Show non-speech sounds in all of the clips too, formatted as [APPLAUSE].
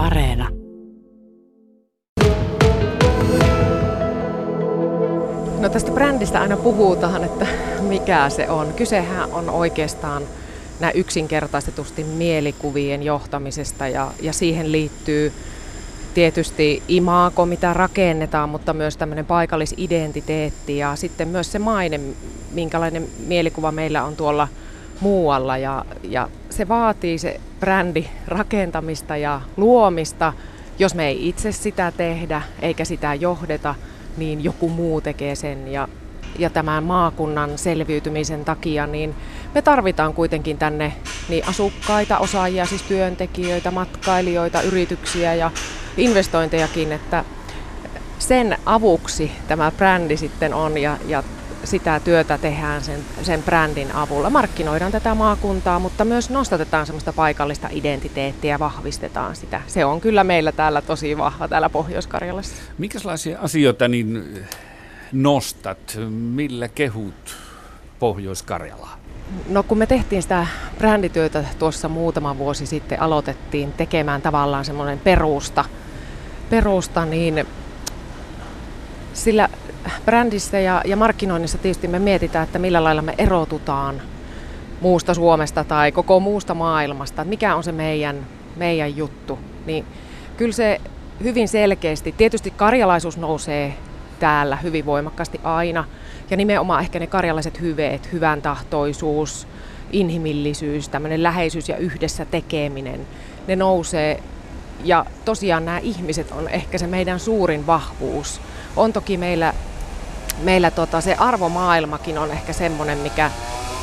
Areena. No tästä brändistä aina puhutaan, että mikä se on. Kysehän on oikeastaan nämä yksinkertaistetusti mielikuvien johtamisesta ja, ja siihen liittyy tietysti imaako, mitä rakennetaan, mutta myös tämmöinen paikallisidentiteetti ja sitten myös se maine, minkälainen mielikuva meillä on tuolla muualla. Ja, ja se vaatii se brändi rakentamista ja luomista. Jos me ei itse sitä tehdä eikä sitä johdeta, niin joku muu tekee sen. Ja, ja tämän maakunnan selviytymisen takia, niin me tarvitaan kuitenkin tänne niin asukkaita, osaajia, siis työntekijöitä, matkailijoita, yrityksiä ja investointejakin, että sen avuksi tämä brändi sitten on ja, ja sitä työtä tehdään sen, sen brändin avulla. Markkinoidaan tätä maakuntaa, mutta myös nostatetaan semmoista paikallista identiteettiä ja vahvistetaan sitä. Se on kyllä meillä täällä tosi vahva täällä Pohjois-Karjalassa. Minkälaisia asioita niin nostat, millä kehut Pohjois-Karjalaa? No kun me tehtiin sitä brändityötä tuossa muutama vuosi sitten, aloitettiin tekemään tavallaan semmoinen perusta, perusta niin sillä brändissä ja, ja markkinoinnissa tietysti me mietitään, että millä lailla me erotutaan muusta Suomesta tai koko muusta maailmasta, että mikä on se meidän, meidän juttu. Niin kyllä se hyvin selkeästi, tietysti karjalaisuus nousee täällä hyvin voimakkaasti aina, ja nimenomaan ehkä ne karjalaiset hyveet, hyvän tahtoisuus, inhimillisyys, tämmöinen läheisyys ja yhdessä tekeminen, ne nousee. Ja tosiaan nämä ihmiset on ehkä se meidän suurin vahvuus. On toki meillä, meillä tota, se arvomaailmakin on ehkä semmoinen, mikä,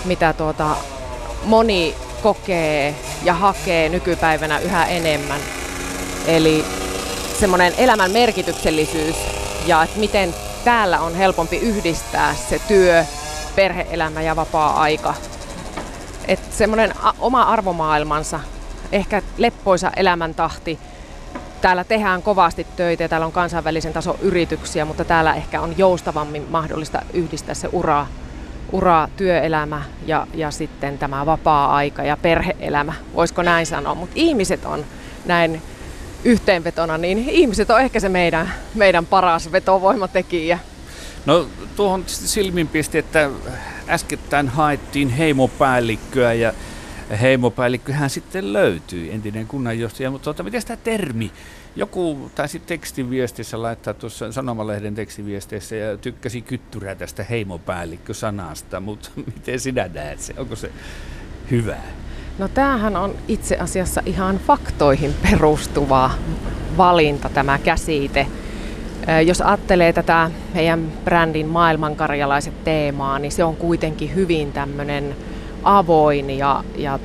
mitä tota, moni kokee ja hakee nykypäivänä yhä enemmän. Eli semmoinen elämän merkityksellisyys ja että miten täällä on helpompi yhdistää se työ, perheelämä ja vapaa-aika. Että semmoinen oma arvomaailmansa, ehkä leppoisa elämäntahti. Täällä tehdään kovasti töitä ja täällä on kansainvälisen tason yrityksiä, mutta täällä ehkä on joustavammin mahdollista yhdistää se ura, ura työelämä ja, ja sitten tämä vapaa-aika ja perheelämä. Voisiko näin sanoa? Mutta ihmiset on näin yhteenvetona, niin ihmiset on ehkä se meidän, meidän paras vetovoimatekijä. No tuohon silmin pisti, että äskettäin haettiin heimopäällikköä ja heimopäällikköhän sitten löytyy, entinen kunnanjohtaja, mutta tuota, miten tämä termi, joku taisi tekstiviestissä laittaa tuossa sanomalehden tekstiviesteissä ja tykkäsi kyttyrää tästä heimopäällikkö-sanasta, mutta [LAUGHS] miten sinä näet se, onko se hyvää? No tämähän on itse asiassa ihan faktoihin perustuva valinta tämä käsite. Jos ajattelee tätä meidän brändin maailmankarjalaiset teemaa, niin se on kuitenkin hyvin tämmöinen avoin ja, ja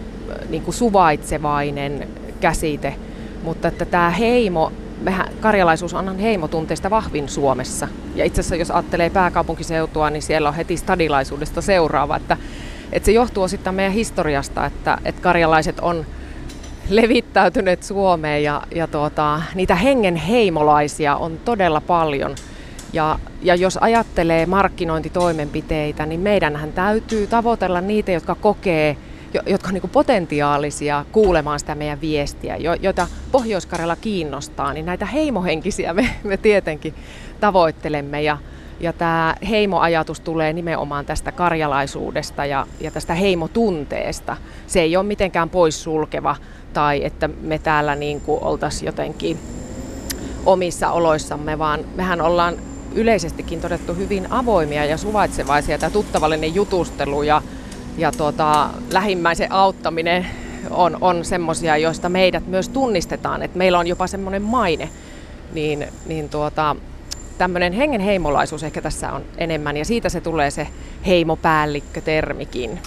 niin kuin suvaitsevainen käsite. Mutta että tämä heimo, mehän, karjalaisuus on heimotunteista vahvin Suomessa. Ja itse asiassa jos ajattelee pääkaupunkiseutua, niin siellä on heti stadilaisuudesta seuraava, että että se johtuu osittain meidän historiasta, että, että karjalaiset on levittäytyneet Suomeen ja, ja tuota, niitä hengen heimolaisia on todella paljon. Ja, ja jos ajattelee markkinointitoimenpiteitä, niin meidänhän täytyy tavoitella niitä, jotka kokee, jotka on niin potentiaalisia kuulemaan sitä meidän viestiä, joita pohjois kiinnostaa, niin näitä heimohenkisiä me, me tietenkin tavoittelemme. Ja, ja tämä heimoajatus tulee nimenomaan tästä karjalaisuudesta ja, ja tästä heimotunteesta. Se ei ole mitenkään poissulkeva tai että me täällä niin oltaisiin jotenkin omissa oloissamme, vaan mehän ollaan yleisestikin todettu hyvin avoimia ja suvaitsevaisia. Tämä tuttavallinen jutustelu ja, ja tuota, lähimmäisen auttaminen on, on semmoisia, joista meidät myös tunnistetaan, että meillä on jopa semmoinen maine, niin, niin tuota, tämmöinen hengen heimolaisuus ehkä tässä on enemmän ja siitä se tulee se heimopäällikkö-termikin.